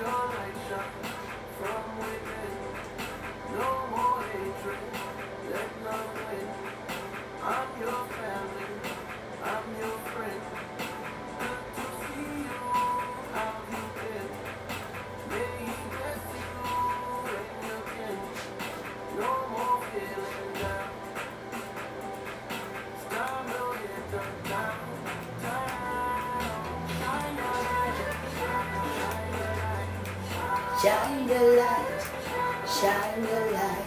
your mind from within. Shine your light, shine your light,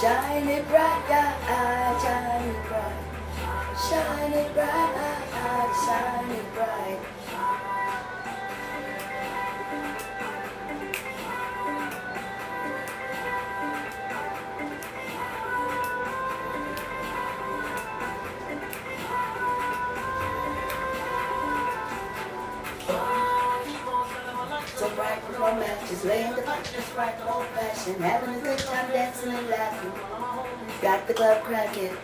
shine it bright, shine it bright, shine it bright, shine it bright. Just laying the just right old fashioned, having a good time dancing and laughing. Got the club cracking.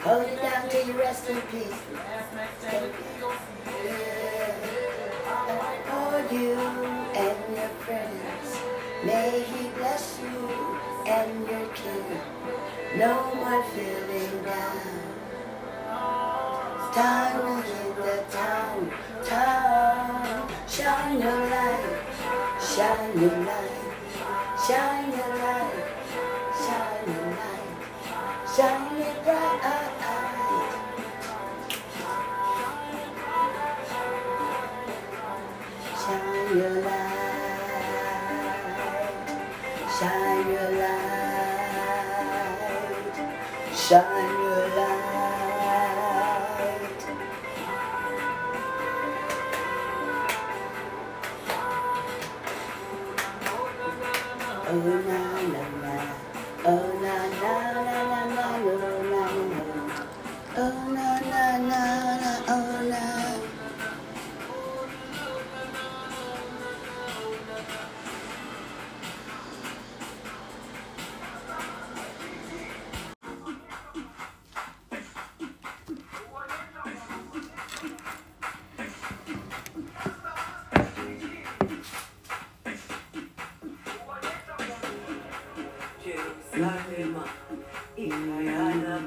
Hold it down till you rest in peace. For you and your friends, may he bless you and your kin. No more feeling down. It's time to the town, town. Shine your light, shine your light, shine your light, shine your light, shine it bright. Shine your light, shine your light, shine Oh na na na, oh na na na na oh na na, oh na na na na, oh na. Jerusalema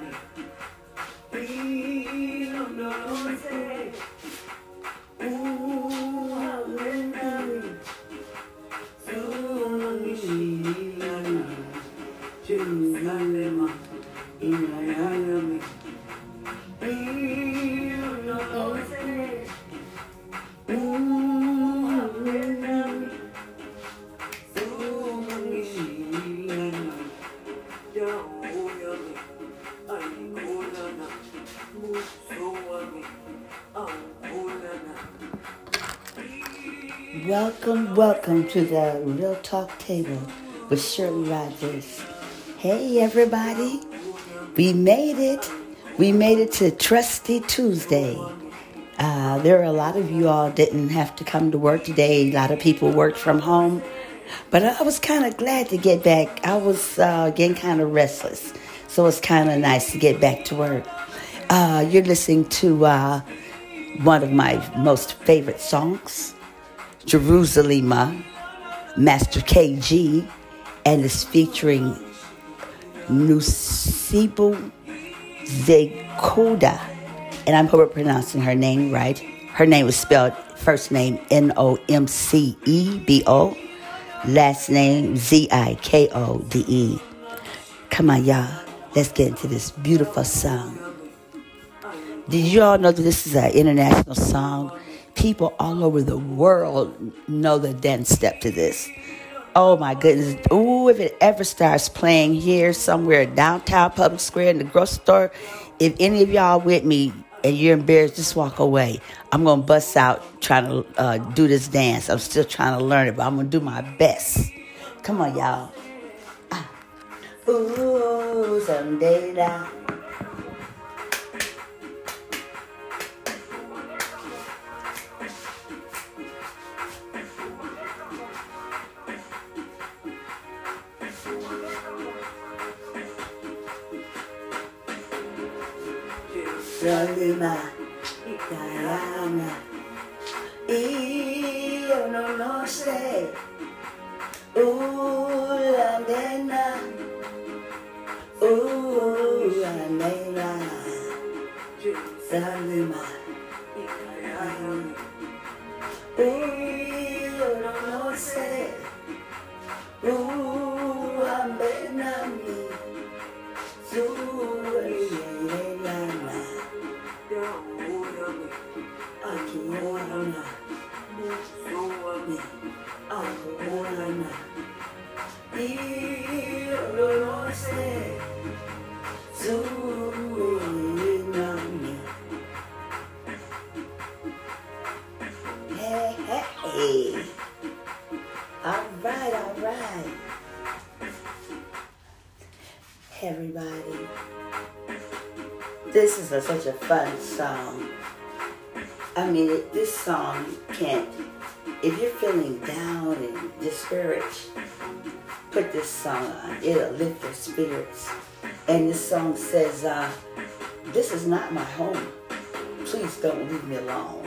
Welcome, welcome to the Real Talk Table with Shirley Rogers. Hey, everybody. We made it. We made it to Trusty Tuesday. Uh, there are a lot of you all didn't have to come to work today. A lot of people worked from home. But I was kind of glad to get back. I was uh, getting kind of restless. So it's kind of nice to get back to work. Uh, you're listening to uh, one of my most favorite songs, Jerusalema, Master KG, and it's featuring Nusibu Zekoda. And I'm pronouncing her name right. Her name was spelled first name N O M C E B O, last name Z I K O D E. Come on, y'all. Let's get into this beautiful song. Did you all know that this is an international song? People all over the world know the dance step to this. Oh my goodness. Ooh, if it ever starts playing here somewhere downtown public square in the grocery store, if any of y'all with me and you're embarrassed, just walk away. I'm gonna bust out trying to uh, do this dance. I'm still trying to learn it, but I'm gonna do my best. Come on, y'all. Ah. Ooh, someday now. Salima, Io non no sé. Ooh, la nena. La nena. Salima. This is a, such a fun song. I mean, it, this song can't, if you're feeling down and discouraged, put this song on. It'll lift your spirits. And this song says, uh, This is not my home. Please don't leave me alone.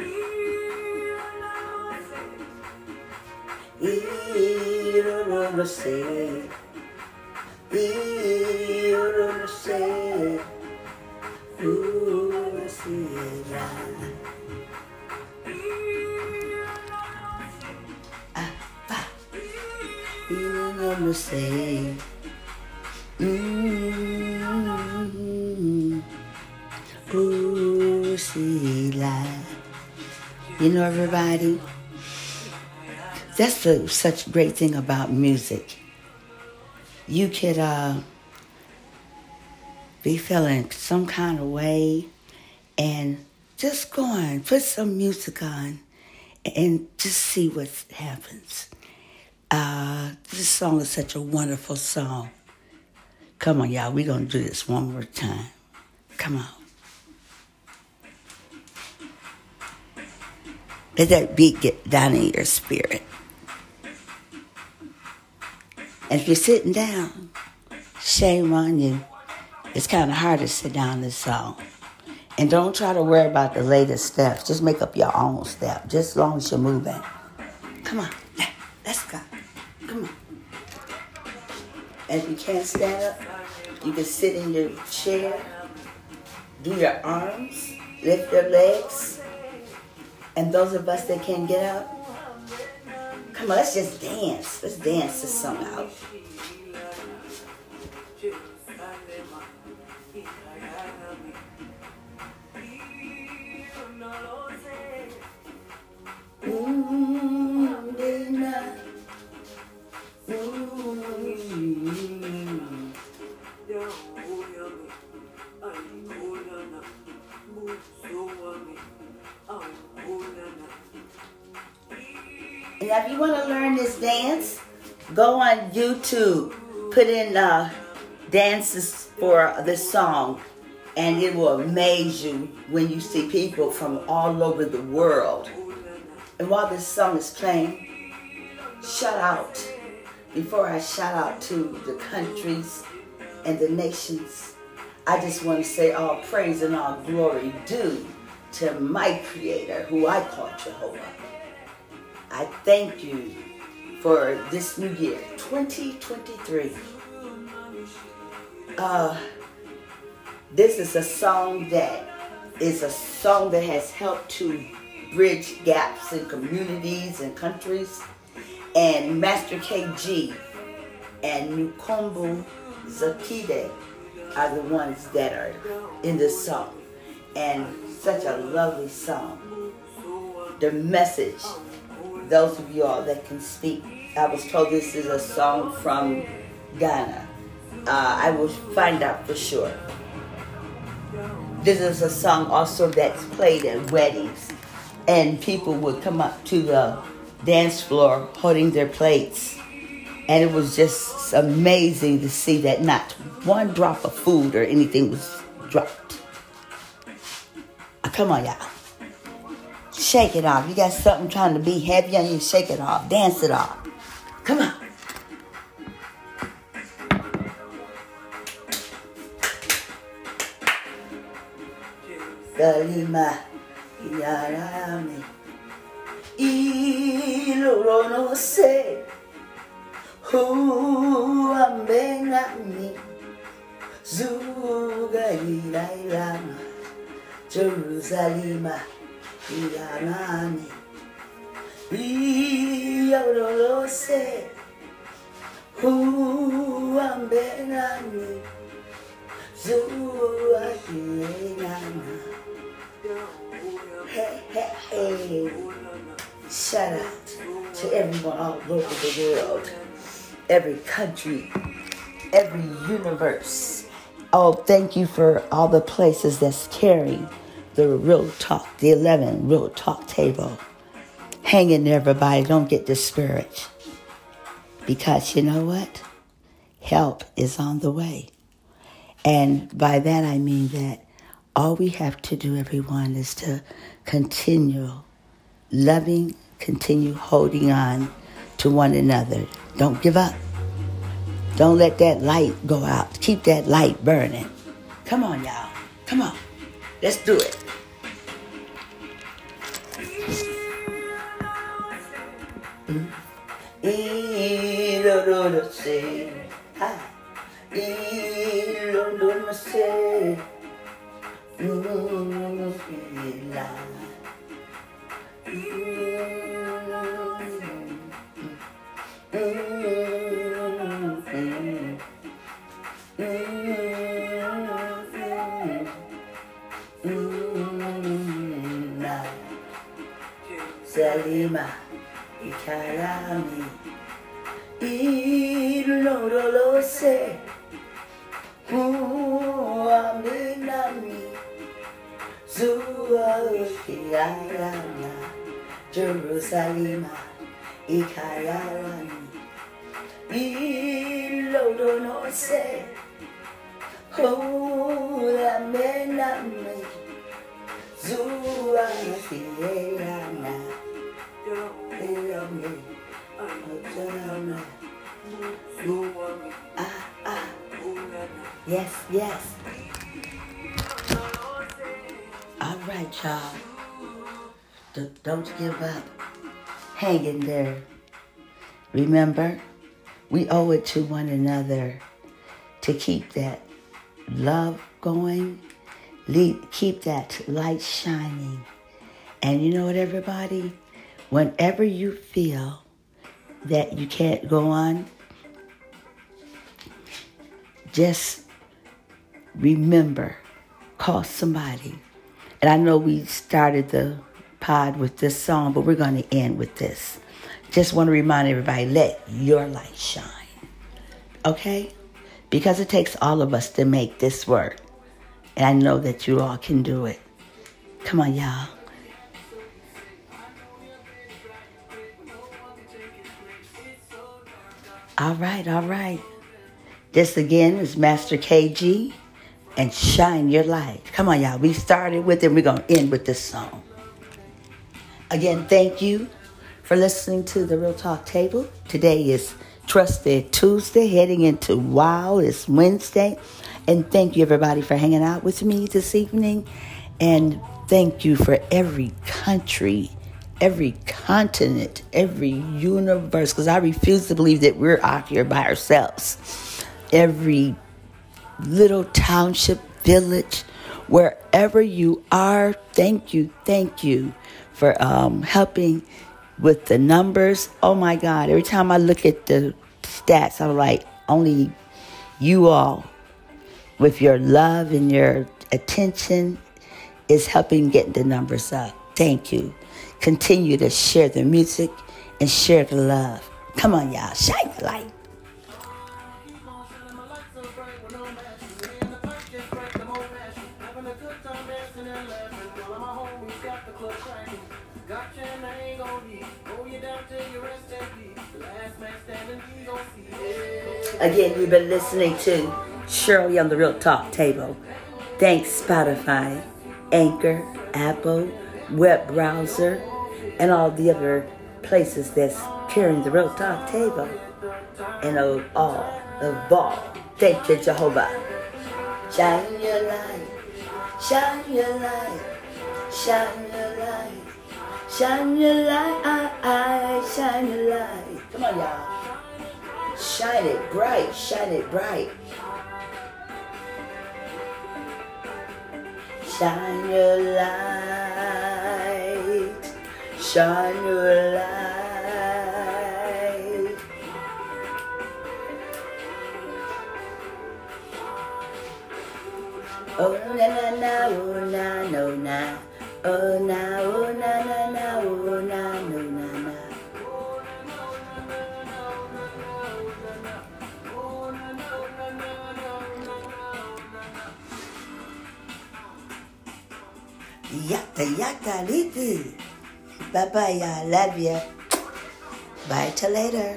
Io sera. Ah, va. Io non lo sé. Mm, Pusila. You know everybody? That's the such great thing about music. You could uh, be feeling some kind of way and just go on, put some music on and just see what happens. Uh, this song is such a wonderful song. Come on, y'all, we're going to do this one more time. Come on. Let that beat get down in your spirit. And if you're sitting down, shame on you. It's kind of hard to sit down this song. And don't try to worry about the latest steps. Just make up your own step, just as long as you're moving. Come on, let's go. Come on. And if you can't stand up, you can sit in your chair, do your arms, lift your legs. And those of us that can't get up, come on, let's just dance. Let's dance this song If you want to learn this dance, go on YouTube, put in uh, dances for this song, and it will amaze you when you see people from all over the world. And while this song is playing, shout out, before I shout out to the countries and the nations, I just want to say all praise and all glory due to my Creator, who I call Jehovah. I thank you for this new year, 2023. Uh, this is a song that is a song that has helped to bridge gaps in communities and countries. And Master KG and Nukombu Zakide are the ones that are in this song. And such a lovely song. The message, those of you all that can speak, I was told this is a song from Ghana. Uh, I will find out for sure. This is a song also that's played at weddings, and people would come up to the dance floor holding their plates. And it was just amazing to see that not one drop of food or anything was dropped. Uh, Come on, y'all. Shake it off. You got something trying to be heavy on you, shake it off. Dance it off. Come on. Kalima Yarami Iloro no se Ilanani Iloro se Huambengani Zuga ilailama Hey, hey, hey. Shout out to everyone all over the world, every country, every universe. Oh, thank you for all the places that's carrying the real talk, the 11 real talk table. Hang in there, everybody. Don't get discouraged. Because you know what? Help is on the way. And by that I mean that all we have to do, everyone, is to continue loving, continue holding on to one another. Don't give up. Don't let that light go out. Keep that light burning. Come on, y'all. Come on. Let's do it. Ilorose. Mm, ilorolose huaminami zua ikarana Jerusalema ikarami ilorolose huaminami zua Yes, yes. All right, y'all. D- Don't give up. Hang in there. Remember, we owe it to one another to keep that love going, keep that light shining. And you know what, everybody? Whenever you feel that you can't go on, just remember, call somebody. And I know we started the pod with this song, but we're going to end with this. Just want to remind everybody let your light shine. Okay? Because it takes all of us to make this work. And I know that you all can do it. Come on, y'all. All right, all right. This again is Master KG and Shine Your Light. Come on, y'all. We started with it. We're going to end with this song. Again, thank you for listening to the Real Talk Table. Today is Trusted Tuesday, heading into Wow, it's Wednesday. And thank you, everybody, for hanging out with me this evening. And thank you for every country, every continent, every universe, because I refuse to believe that we're out here by ourselves. Every little township, village, wherever you are, thank you, thank you for um, helping with the numbers. Oh my God, every time I look at the stats, I'm like, only you all with your love and your attention is helping get the numbers up. Thank you. Continue to share the music and share the love. Come on, y'all, shine the light. Again, you've been listening to Shirley on the Real Talk Table. Thanks, Spotify, Anchor, Apple, web browser, and all the other places that's carrying the Real Talk Table. And of all, of all, thank you, Jehovah. Shine your light, shine your light, shine your light, shine your light, shine Shine your light. Come on, y'all. Shine it bright. Shine it bright. Shine your light. Shine your light. Oh na na na, oh na no na, oh na oh na na na, oh na no na na. Yaka yaka liti. Bye bye, y'all. Love ya. Bye till later.